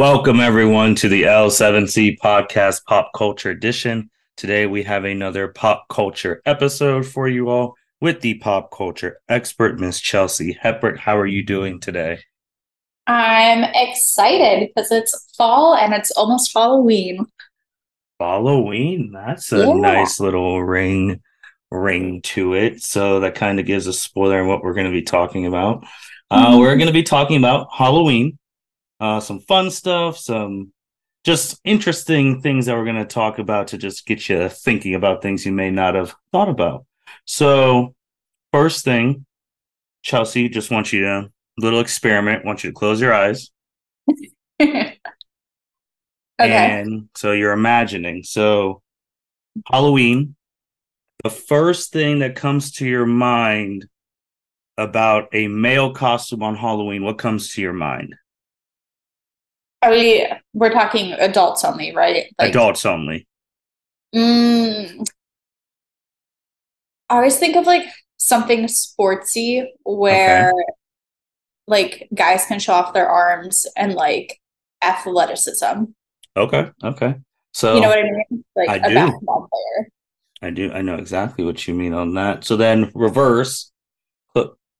Welcome, everyone, to the L7C Podcast Pop Culture Edition. Today, we have another pop culture episode for you all with the pop culture expert, Miss Chelsea Hepburn. How are you doing today? I'm excited because it's fall and it's almost Halloween. Halloween, that's a yeah. nice little ring ring to it. So that kind of gives a spoiler on what we're going to be talking about. Uh, mm-hmm. We're going to be talking about Halloween, uh, some fun stuff, some just interesting things that we're going to talk about to just get you thinking about things you may not have thought about. So, first thing, Chelsea, just want you to a little experiment. Want you to close your eyes. okay. And so you're imagining. So Halloween, the first thing that comes to your mind about a male costume on Halloween, what comes to your mind? Are we we're talking adults only, right? Like, adults only. Mm, I always think of like something sportsy where okay. like guys can show off their arms and like athleticism. Okay. Okay. So you know what I mean? Like I a do. basketball player. I do. I know exactly what you mean on that. So then reverse,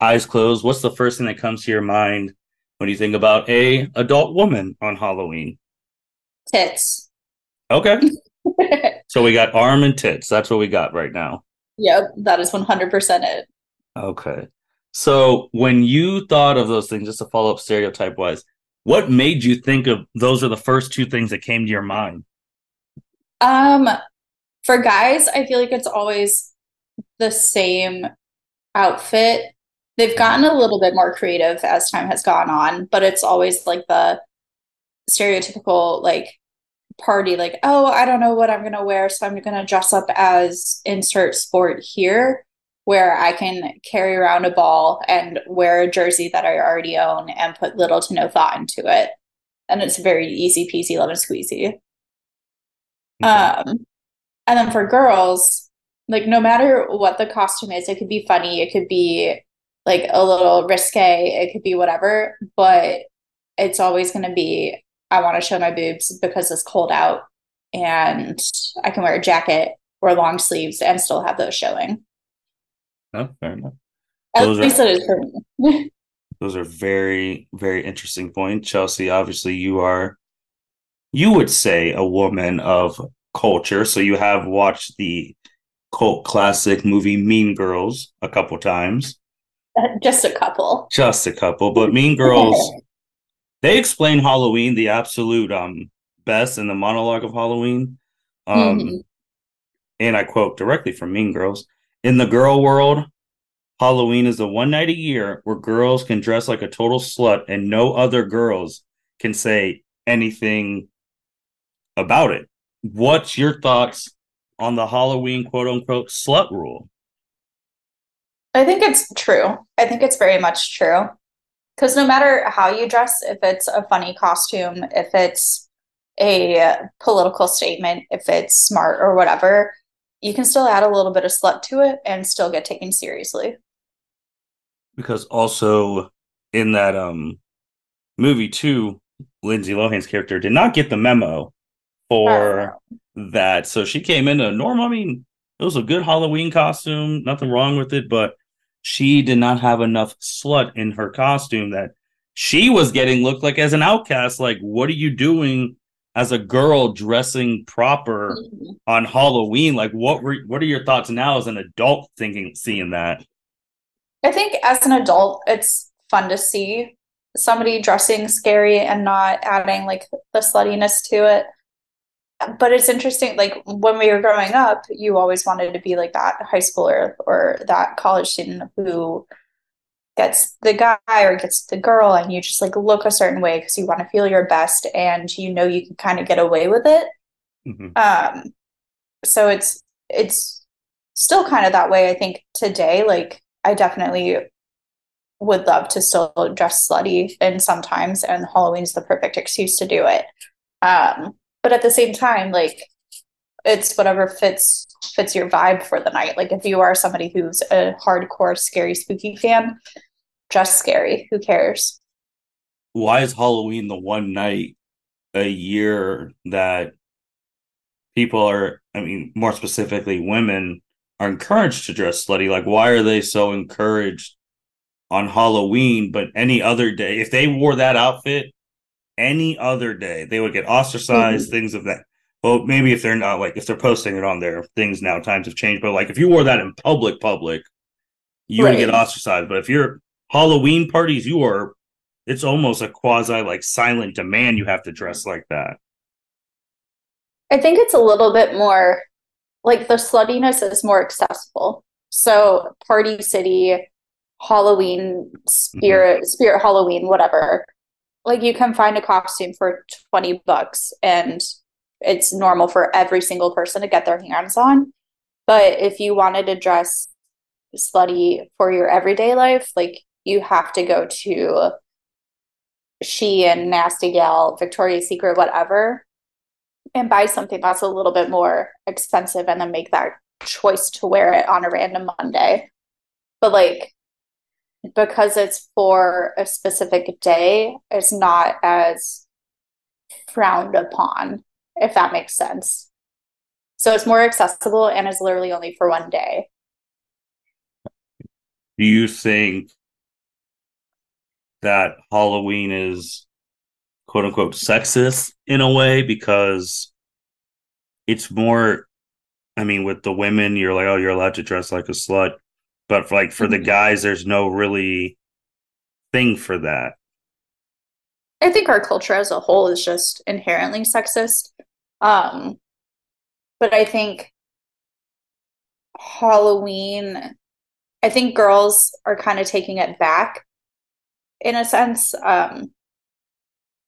eyes closed. What's the first thing that comes to your mind when you think about a adult woman on Halloween? Tits. Okay. so we got arm and tits. That's what we got right now. Yep, that is 100% it. Okay. So when you thought of those things, just to follow up stereotype wise, what made you think of those are the first two things that came to your mind? Um, for guys, I feel like it's always the same outfit. They've gotten a little bit more creative as time has gone on, but it's always like the stereotypical like party like oh i don't know what i'm going to wear so i'm going to dress up as insert sport here where i can carry around a ball and wear a jersey that i already own and put little to no thought into it and it's very easy peasy lemon squeezy okay. um and then for girls like no matter what the costume is it could be funny it could be like a little risque it could be whatever but it's always going to be I want to show my boobs because it's cold out and I can wear a jacket or long sleeves and still have those showing. Oh, fair enough. At those least are, it is for me. those are very, very interesting points. Chelsea, obviously you are you would say a woman of culture. So you have watched the cult classic movie Mean Girls a couple times. Just a couple. Just a couple. But Mean Girls they explain Halloween the absolute um best in the monologue of Halloween. Um mm-hmm. and I quote directly from Mean Girls. In the girl world, Halloween is the one night a year where girls can dress like a total slut and no other girls can say anything about it. What's your thoughts on the Halloween quote unquote slut rule? I think it's true. I think it's very much true because no matter how you dress, if it's a funny costume, if it's a political statement, if it's smart or whatever, you can still add a little bit of slut to it and still get taken seriously. Because also in that um movie too, Lindsay Lohan's character did not get the memo for that. So she came in a normal, I mean, it was a good Halloween costume, nothing wrong with it, but she did not have enough slut in her costume that she was getting looked like as an outcast. Like, what are you doing as a girl dressing proper mm-hmm. on Halloween? Like, what were what are your thoughts now as an adult thinking seeing that? I think as an adult, it's fun to see somebody dressing scary and not adding like the sluttiness to it but it's interesting like when we were growing up you always wanted to be like that high schooler or that college student who gets the guy or gets the girl and you just like look a certain way because you want to feel your best and you know you can kind of get away with it. Mm-hmm. um so it's it's still kind of that way i think today. Like i definitely would love to still dress slutty and sometimes and halloween's the perfect excuse to do it. Um but at the same time like it's whatever fits fits your vibe for the night like if you are somebody who's a hardcore scary spooky fan just scary who cares why is halloween the one night a year that people are, I mean, more specifically, women are encouraged to dress slutty. Like, why are they so encouraged on Halloween? But any other day, if they wore that outfit any other day, they would get ostracized, mm-hmm. things of that. Well, maybe if they're not like if they're posting it on their things now, times have changed. But like if you wore that in public, public, you right. would get ostracized. But if you're Halloween parties, you are it's almost a quasi like silent demand you have to dress like that. I think it's a little bit more like the sluttiness is more accessible. So Party City, Halloween, Spirit, mm-hmm. Spirit Halloween, whatever. Like you can find a costume for 20 bucks and it's normal for every single person to get their hands on. But if you wanted to dress slutty for your everyday life, like you have to go to Shein Nasty Gal, Victoria's Secret, whatever, and buy something that's a little bit more expensive and then make that choice to wear it on a random Monday. But like because it's for a specific day, it's not as frowned upon, if that makes sense. So it's more accessible and is literally only for one day. Do you think that Halloween is quote unquote sexist in a way because it's more I mean with the women you're like oh you're allowed to dress like a slut but for, like for mm-hmm. the guys there's no really thing for that. I think our culture as a whole is just inherently sexist. Um but I think Halloween I think girls are kind of taking it back in a sense. Um,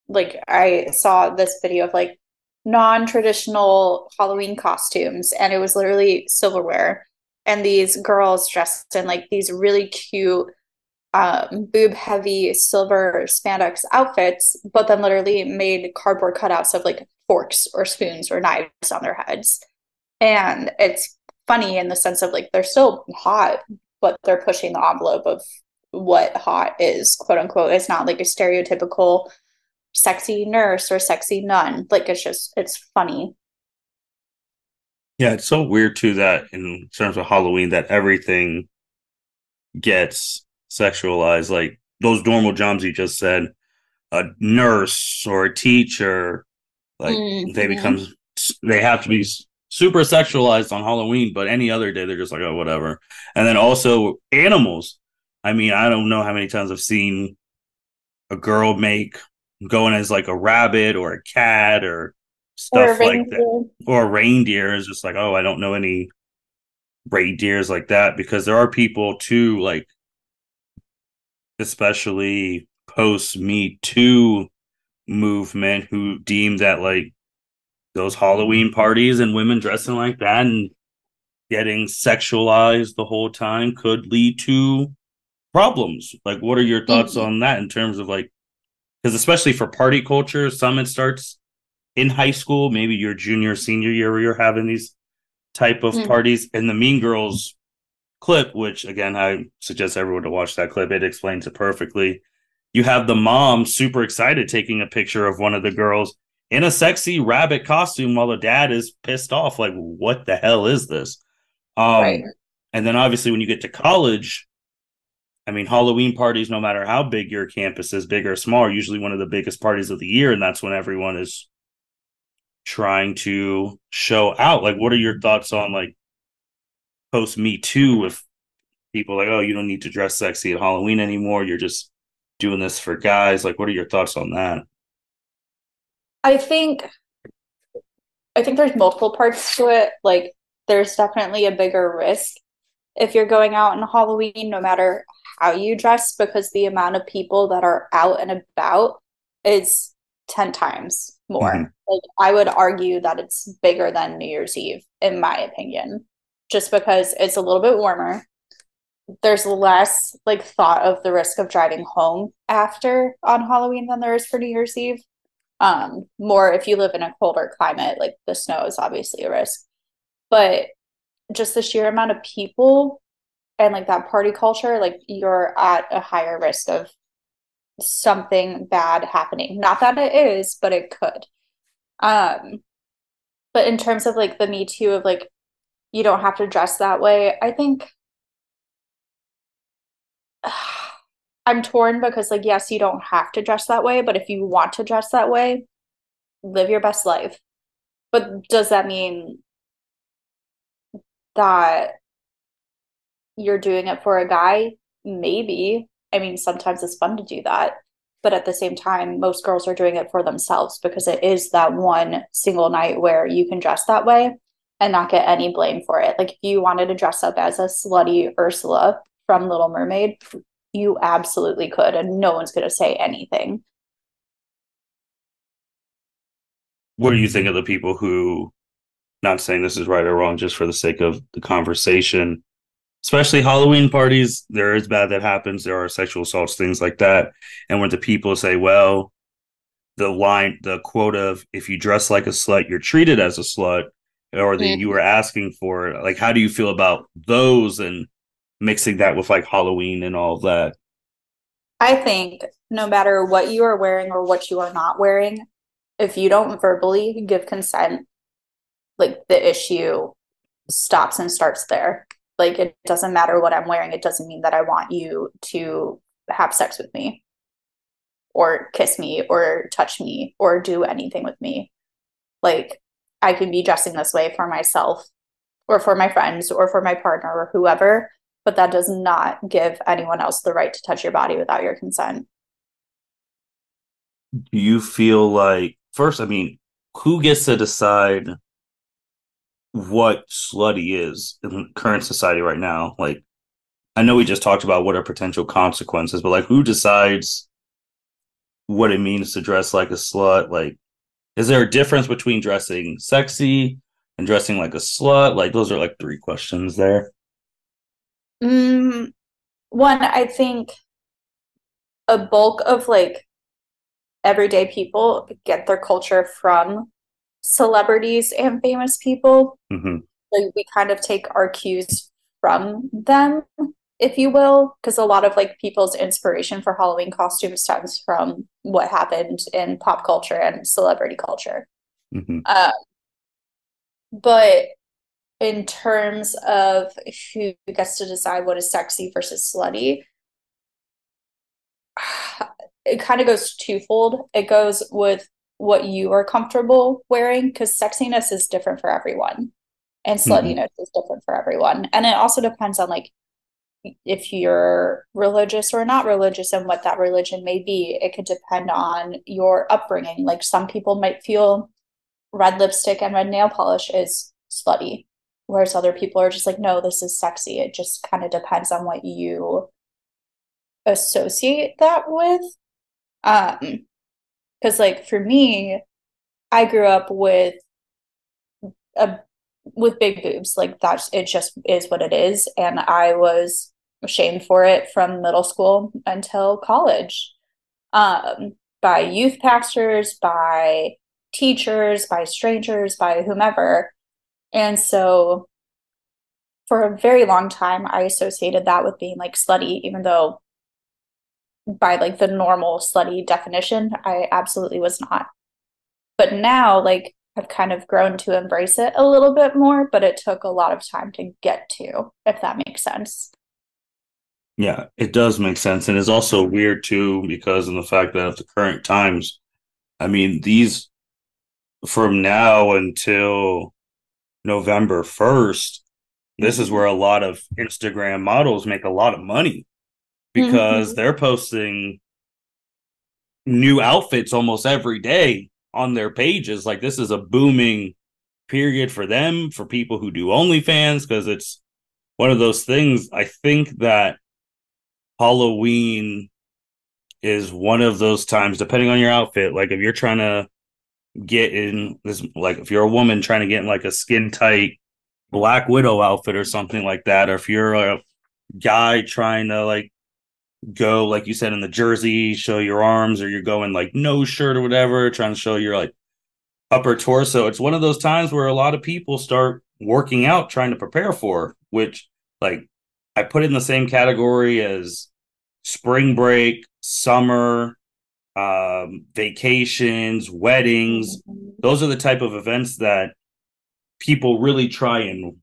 like I saw this video of like non-traditional Halloween costumes, and it was literally silverware, and these girls dressed in like these really cute um, boob heavy silver spandex outfits, but then literally made cardboard cutouts of like forks or spoons or knives on their heads. And it's funny in the sense of like they're still hot, but they're pushing the envelope of what hot is, quote unquote. It's not like a stereotypical sexy nurse or sexy nun. Like it's just it's funny. Yeah, it's so weird too that in terms of Halloween that everything gets sexualized. Like those normal jobs you just said, a nurse or a teacher, like mm-hmm. they become they have to be super sexualized on Halloween, but any other day they're just like, oh, whatever. And then also animals. I mean, I don't know how many times I've seen a girl make going as like a rabbit or a cat or stuff or like that. Or reindeer is just like, oh, I don't know any reindeers like that because there are people too, like, especially post Me Too movement who deem that like those Halloween parties and women dressing like that and getting sexualized the whole time could lead to problems. Like, what are your thoughts mm-hmm. on that in terms of like, because especially for party culture, some it starts in high school, maybe your junior, senior year, where you're having these type of mm-hmm. parties. And the Mean Girls clip, which again, I suggest everyone to watch that clip. It explains it perfectly. You have the mom super excited taking a picture of one of the girls in a sexy rabbit costume while the dad is pissed off. Like, what the hell is this? Um, right. And then obviously, when you get to college, I mean, Halloween parties, no matter how big your campus is, big or small, are usually one of the biggest parties of the year. And that's when everyone is trying to show out. Like, what are your thoughts on like post Me Too with people like, oh, you don't need to dress sexy at Halloween anymore. You're just doing this for guys. Like, what are your thoughts on that? I think I think there's multiple parts to it. Like, there's definitely a bigger risk if you're going out on Halloween, no matter how you dress because the amount of people that are out and about is 10 times more. Mm-hmm. Like I would argue that it's bigger than New Year's Eve in my opinion, just because it's a little bit warmer. There's less like thought of the risk of driving home after on Halloween than there is for New Year's Eve. Um, more if you live in a colder climate, like the snow is obviously a risk. But just the sheer amount of people and like that party culture, like you're at a higher risk of something bad happening. Not that it is, but it could. Um, but in terms of like the Me Too of like, you don't have to dress that way, I think I'm torn because like, yes, you don't have to dress that way, but if you want to dress that way, live your best life. But does that mean that you're doing it for a guy? Maybe. I mean, sometimes it's fun to do that. But at the same time, most girls are doing it for themselves because it is that one single night where you can dress that way and not get any blame for it. Like if you wanted to dress up as a slutty Ursula from Little Mermaid, you absolutely could, and no one's going to say anything. What do you think of the people who, not saying this is right or wrong, just for the sake of the conversation, especially Halloween parties, there is bad that happens. There are sexual assaults, things like that. And when the people say, well, the line, the quote of if you dress like a slut, you're treated as a slut, or that mm-hmm. you were asking for it. Like, how do you feel about those and mixing that with like Halloween and all that? I think no matter what you are wearing or what you are not wearing, if you don't verbally give consent, like the issue stops and starts there. Like it doesn't matter what I'm wearing. It doesn't mean that I want you to have sex with me or kiss me or touch me or do anything with me. Like I can be dressing this way for myself or for my friends or for my partner or whoever, but that does not give anyone else the right to touch your body without your consent. Do you feel like first, I mean, who gets to decide what slutty is in current society right now. Like, I know we just talked about what are potential consequences, but like, who decides what it means to dress like a slut? Like, is there a difference between dressing sexy and dressing like a slut? Like, those are like three questions there. Mm, one, I think a bulk of like everyday people get their culture from celebrities and famous people. Mm-hmm. Like we kind of take our cues from them, if you will, because a lot of like people's inspiration for Halloween costumes stems from what happened in pop culture and celebrity culture. Mm-hmm. Um, but in terms of who gets to decide what is sexy versus slutty, it kind of goes twofold. It goes with what you are comfortable wearing because sexiness is different for everyone and mm-hmm. sluttiness mm-hmm. is different for everyone and it also depends on like if you're religious or not religious and what that religion may be it could depend on your upbringing like some people might feel red lipstick and red nail polish is slutty whereas other people are just like no this is sexy it just kind of depends on what you associate that with um because like for me i grew up with a with big boobs like that's it just is what it is and i was ashamed for it from middle school until college. Um by youth pastors by teachers by strangers by whomever. And so for a very long time i associated that with being like slutty even though by like the normal slutty definition. I absolutely was not. But now, like, I've kind of grown to embrace it a little bit more, but it took a lot of time to get to, if that makes sense. Yeah, it does make sense. And it's also weird too, because in the fact that at the current times, I mean, these from now until November 1st, this is where a lot of Instagram models make a lot of money because mm-hmm. they're posting new outfits almost every day on their pages. Like this is a booming period for them, for people who do OnlyFans, because it's one of those things. I think that Halloween is one of those times, depending on your outfit. Like if you're trying to get in this, like if you're a woman trying to get in like a skin tight Black Widow outfit or something like that, or if you're a guy trying to like go like you said in the jersey, show your arms, or you're going like no shirt or whatever, trying to show your like upper torso. It's one of those times where a lot of people start working out trying to prepare for, which like I put in the same category as spring break, summer, um, vacations, weddings. Those are the type of events that people really try and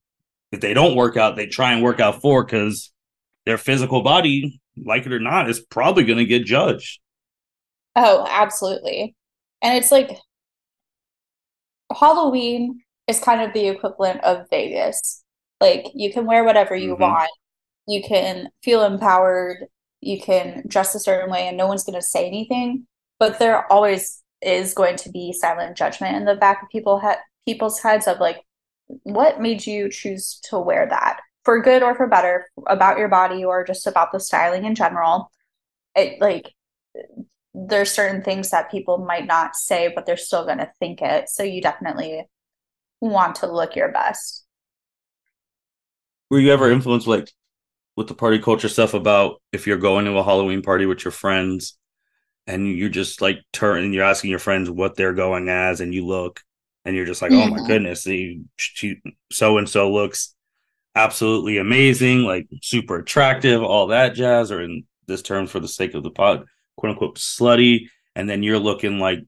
if they don't work out, they try and work out for because their physical body, like it or not, is probably going to get judged. Oh, absolutely. And it's like Halloween is kind of the equivalent of Vegas. Like you can wear whatever you mm-hmm. want, you can feel empowered, you can dress a certain way, and no one's going to say anything. But there always is going to be silent judgment in the back of people he- people's heads of like, what made you choose to wear that for good or for better about your body or just about the styling in general it like there's certain things that people might not say but they're still going to think it so you definitely want to look your best were you ever influenced like with the party culture stuff about if you're going to a halloween party with your friends and you're just like turn and you're asking your friends what they're going as and you look and you're just like, mm-hmm. oh my goodness, so and so looks absolutely amazing, like super attractive, all that jazz, or in this term for the sake of the pod, quote unquote slutty, and then you're looking like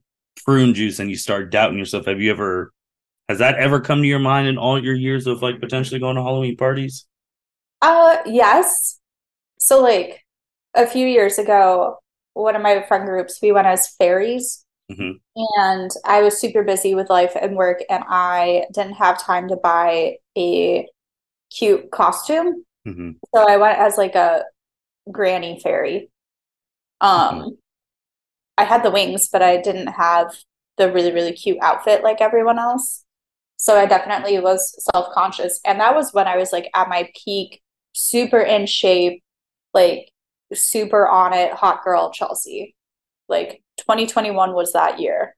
prune juice and you start doubting yourself. Have you ever has that ever come to your mind in all your years of like potentially going to Halloween parties? Uh yes. So like a few years ago, one of my friend groups, we went as fairies Mm-hmm. And I was super busy with life and work, and I didn't have time to buy a cute costume. Mm-hmm. So I went as like a granny fairy. Um, mm-hmm. I had the wings, but I didn't have the really, really cute outfit like everyone else. So I definitely was self conscious. And that was when I was like at my peak, super in shape, like super on it, hot girl Chelsea. Like 2021 was that year.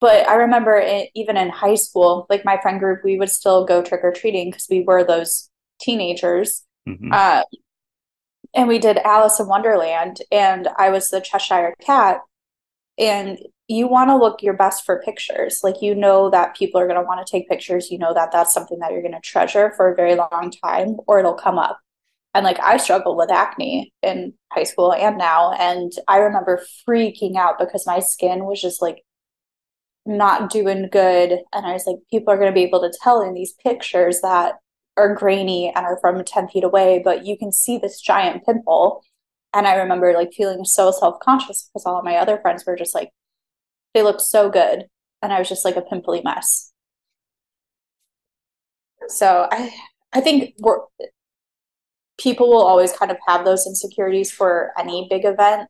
But I remember it, even in high school, like my friend group, we would still go trick or treating because we were those teenagers. Mm-hmm. Uh, and we did Alice in Wonderland, and I was the Cheshire Cat. And you want to look your best for pictures. Like, you know that people are going to want to take pictures. You know that that's something that you're going to treasure for a very long time, or it'll come up. And like I struggled with acne in high school and now. And I remember freaking out because my skin was just like not doing good. And I was like, people are going to be able to tell in these pictures that are grainy and are from 10 feet away, but you can see this giant pimple. And I remember like feeling so self conscious because all of my other friends were just like, they looked so good. And I was just like a pimply mess. So I, I think we're people will always kind of have those insecurities for any big event,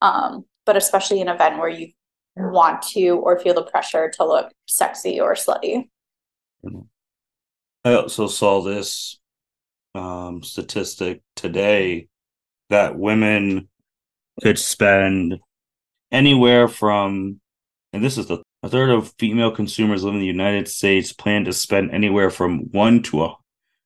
um, but especially an event where you want to or feel the pressure to look sexy or slutty. I also saw this um, statistic today that women could spend anywhere from, and this is the a third of female consumers living in the United States plan to spend anywhere from one to a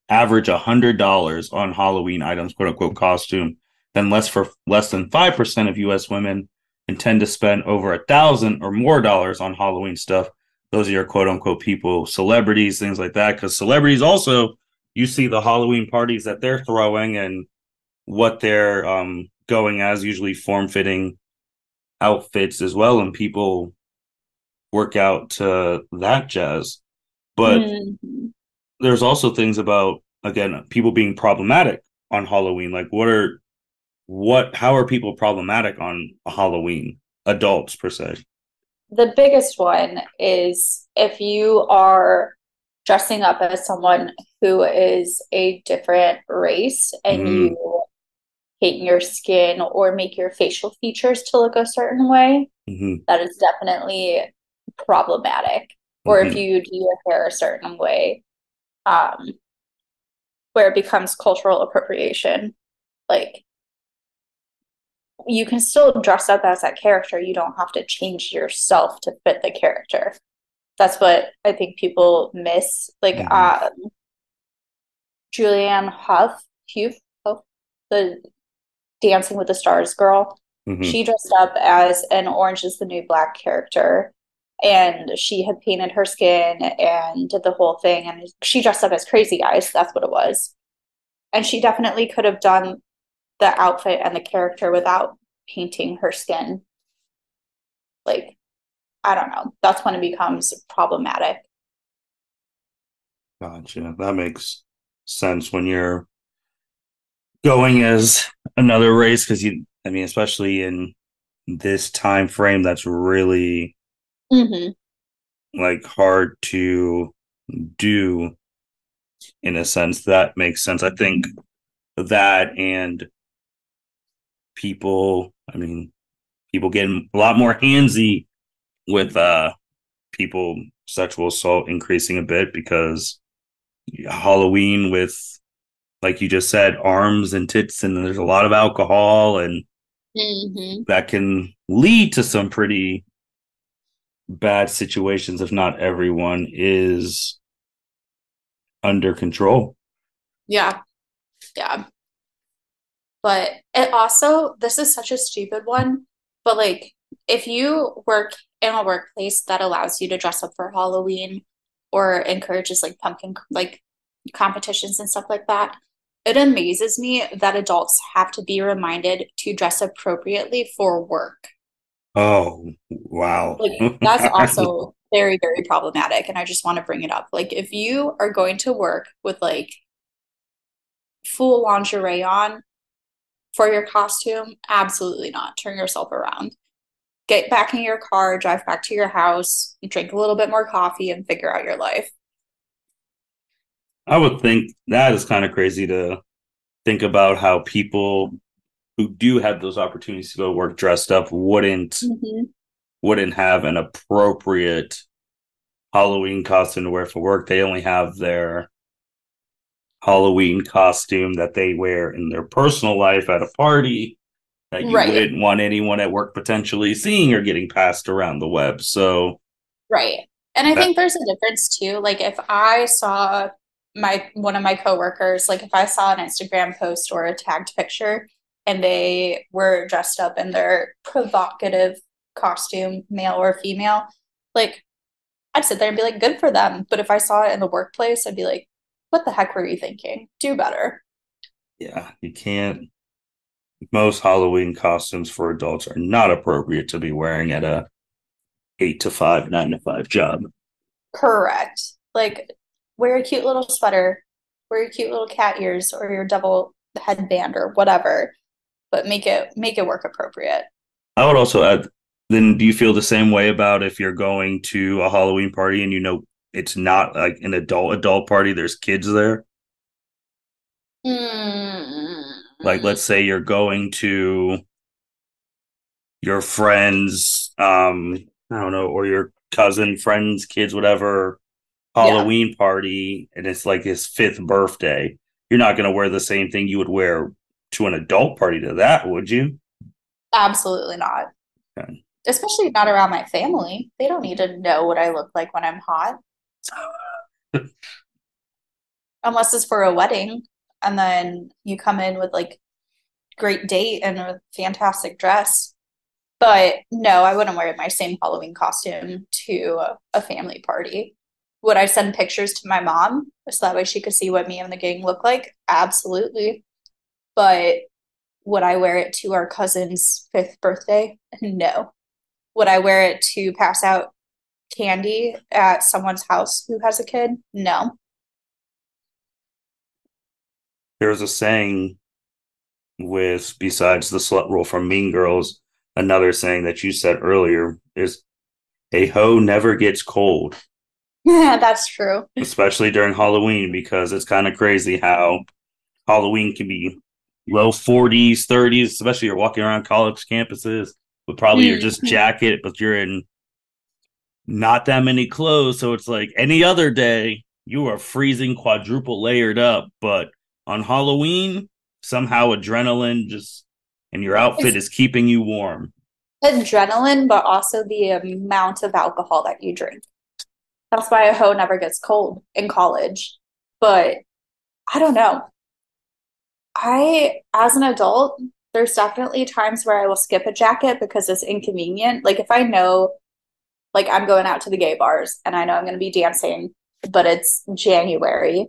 average $100 on Halloween items, quote unquote, costume, then less for less than 5% of US women intend to spend over a thousand or more dollars on Halloween stuff. Those are your quote unquote people, celebrities, things like that. Because celebrities also, you see the Halloween parties that they're throwing and what they're um, going as, usually form fitting outfits as well. And people work out to that jazz. But mm-hmm there's also things about again people being problematic on Halloween. Like what are what how are people problematic on Halloween? Adults per se. The biggest one is if you are dressing up as someone who is a different race and mm. you paint your skin or make your facial features to look a certain way, mm-hmm. that is definitely problematic. Or mm-hmm. if you do your hair a certain way, um, where it becomes cultural appropriation. Like you can still dress up as that character. You don't have to change yourself to fit the character. That's what I think people miss. Like mm-hmm. um, Julianne Hough, Hough, the Dancing with the Stars girl. Mm-hmm. She dressed up as an Orange is the New Black character and she had painted her skin and did the whole thing and she dressed up as crazy eyes that's what it was and she definitely could have done the outfit and the character without painting her skin. Like, I don't know. That's when it becomes problematic. Gotcha. That makes sense when you're going as another race because you, I mean, especially in this time frame, that's really hmm like hard to do in a sense that makes sense i think that and people i mean people getting a lot more handsy with uh people sexual assault increasing a bit because halloween with like you just said arms and tits and there's a lot of alcohol and hmm that can lead to some pretty bad situations if not everyone is under control. Yeah. Yeah. But it also, this is such a stupid one, but like if you work in a workplace that allows you to dress up for Halloween or encourages like pumpkin like competitions and stuff like that, it amazes me that adults have to be reminded to dress appropriately for work. Oh, wow. Like that's also very, very problematic. And I just want to bring it up. Like if you are going to work with like full lingerie on for your costume, absolutely not. Turn yourself around. Get back in your car, drive back to your house, drink a little bit more coffee, and figure out your life. I would think that is kind of crazy to think about how people who do have those opportunities to go work dressed up wouldn't Mhm. wouldn't have an appropriate Halloween costume to wear for work. They only have their Halloween costume that they wear in their personal life at a party that you Right. wouldn't want anyone at work potentially seeing or getting passed around the web. So Right. And I that think there's a difference too. Like if I saw my one of my coworkers, like if I saw an Instagram post or a tagged picture and they were dressed up in their provocative costume, male or female, like I'd sit there and be like, good for them. But if I saw it in the workplace, I'd be like, what the heck were you thinking? Do better. yeah, you can't most Halloween costumes for adults are not appropriate to be wearing at a eight to five, nine to five job. Correct. Like wear a cute little sweater, wear your cute little cat ears or your double headband or whatever, but make it make it work appropriate. I would also add then do you feel the same way about if you're going to a Halloween party and you know it's not like an adult adult party, there's kids there? Like let's Mm, say you're going to your friends, um, I don't know, or your cousin, friends, kids, whatever, yeah, Halloween party, and it's like his fifth birthday. You're not gonna wear the same thing you would wear to an adult party to that, would you? absolutely not. Okay. Especially not around my family. They don't need to know what I look like when I'm hot, unless it's for a wedding. And then you come in with like great date and a fantastic dress. But no, I wouldn't wear my same Halloween costume to a family party. Would I send pictures to my mom so that way she could see what me and the gang look like? Absolutely. But would I wear it to our cousin's fifth birthday? No. Would I wear it to pass out candy at someone's house who has a kid? No. There's a saying with besides the slut rule from Mean Girls, another saying that you said earlier is a hoe never gets cold, Yeah, That's true. especially during Halloween, because it's kind of crazy how Halloween can be low 40s, 30s, especially you're walking around college campuses with probably your just Mhm. jacket, but you're in not that many clothes. So it's like any other day, you are freezing quadruple layered up. But on Halloween, somehow adrenaline just and your outfit It's is keeping you warm. adrenaline, but also the amount of alcohol that you drink. That's why a hoe never gets cold in college. But I don't know. I, as an adult, there's definitely times where I will skip a jacket because it's inconvenient. Like if I know, like I'm going out to the gay bars and I know I'm going to be dancing, but it's January,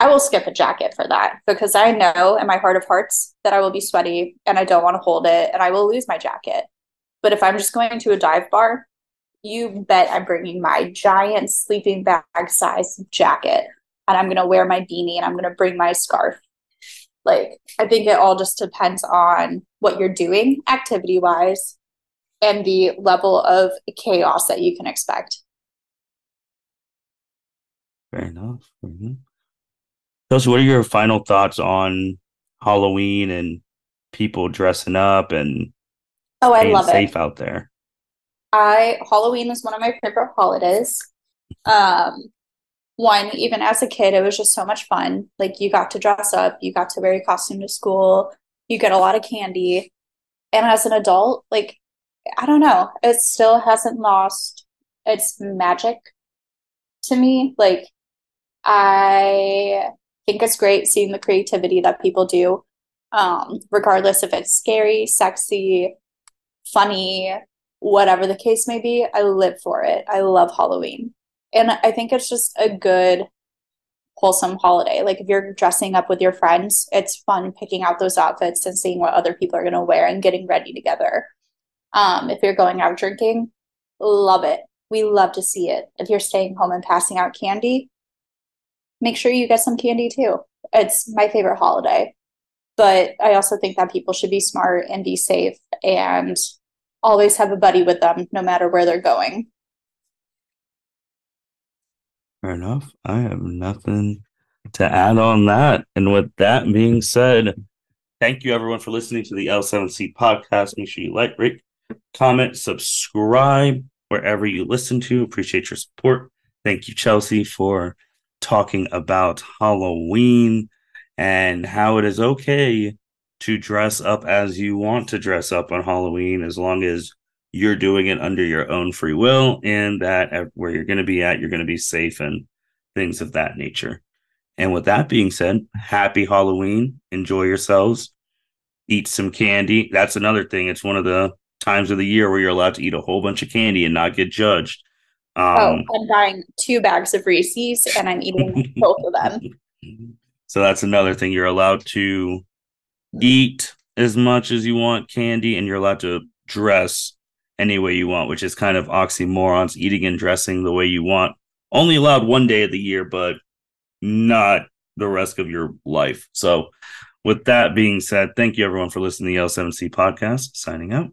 I will skip a jacket for that because I know in my heart of hearts that I will be sweaty and I don't want to hold it and I will lose my jacket. But if I'm just going to a dive bar, you bet I'm bringing my giant sleeping bag size jacket and I'm going to wear my beanie and I'm going to bring my scarf. Like, I think it all just depends on what you're doing activity wise and the level of chaos that you can expect. Fair enough. Mm-hmm. Those, what are your final thoughts on Halloween and people dressing up and oh, I love safe it. out there? I Halloween is one of my favorite holidays. Um, one, even as a kid, it was just so much fun. Like you got to dress up, you got to wear your costume to school, you get a lot of candy. And as an adult, like I don't know, it still hasn't lost its magic to me. Like I think it's great seeing the creativity that people do, um, regardless if it's scary, sexy, funny, whatever the case may be. I live for it. I love Halloween. And I think it's just a good, wholesome holiday. Like if you're dressing up with your friends, it's fun picking out those outfits and seeing what other people are going to wear and getting ready together. Um, if you're going out drinking, love it. We love to see it. If you're staying home and passing out candy, make sure you get some candy too. It's my favorite holiday. But I also think that people should be smart and be safe and always have a buddy with them no matter where they're going. Fair enough. I have nothing to add on that. And with that being said, thank you everyone for listening to the L7C podcast. Make sure you like, rate, comment, subscribe wherever you listen to. Appreciate your support. Thank you, Chelsea, for talking about Halloween and how it is okay to dress up as you want to dress up on Halloween as long as you're doing it under your own free will and that where you're going to be at, you're going to be safe and things of that nature. And with that being said, happy Halloween. Enjoy yourselves. Eat some candy. That's another thing. It's one of the times of the year where you're allowed to eat a whole bunch of candy and not get judged. Oh, um, oh, I'm buying two bags of Reese's and I'm eating both of them. So that's another thing. You're allowed to eat as much as you want candy and you're allowed to dress any way you want, which is kind of oxymorons, eating and dressing the way you want. Only allowed one day of the year, but not the rest of your life. So, with that being said, thank you everyone for listening to the L7C podcast. Signing out.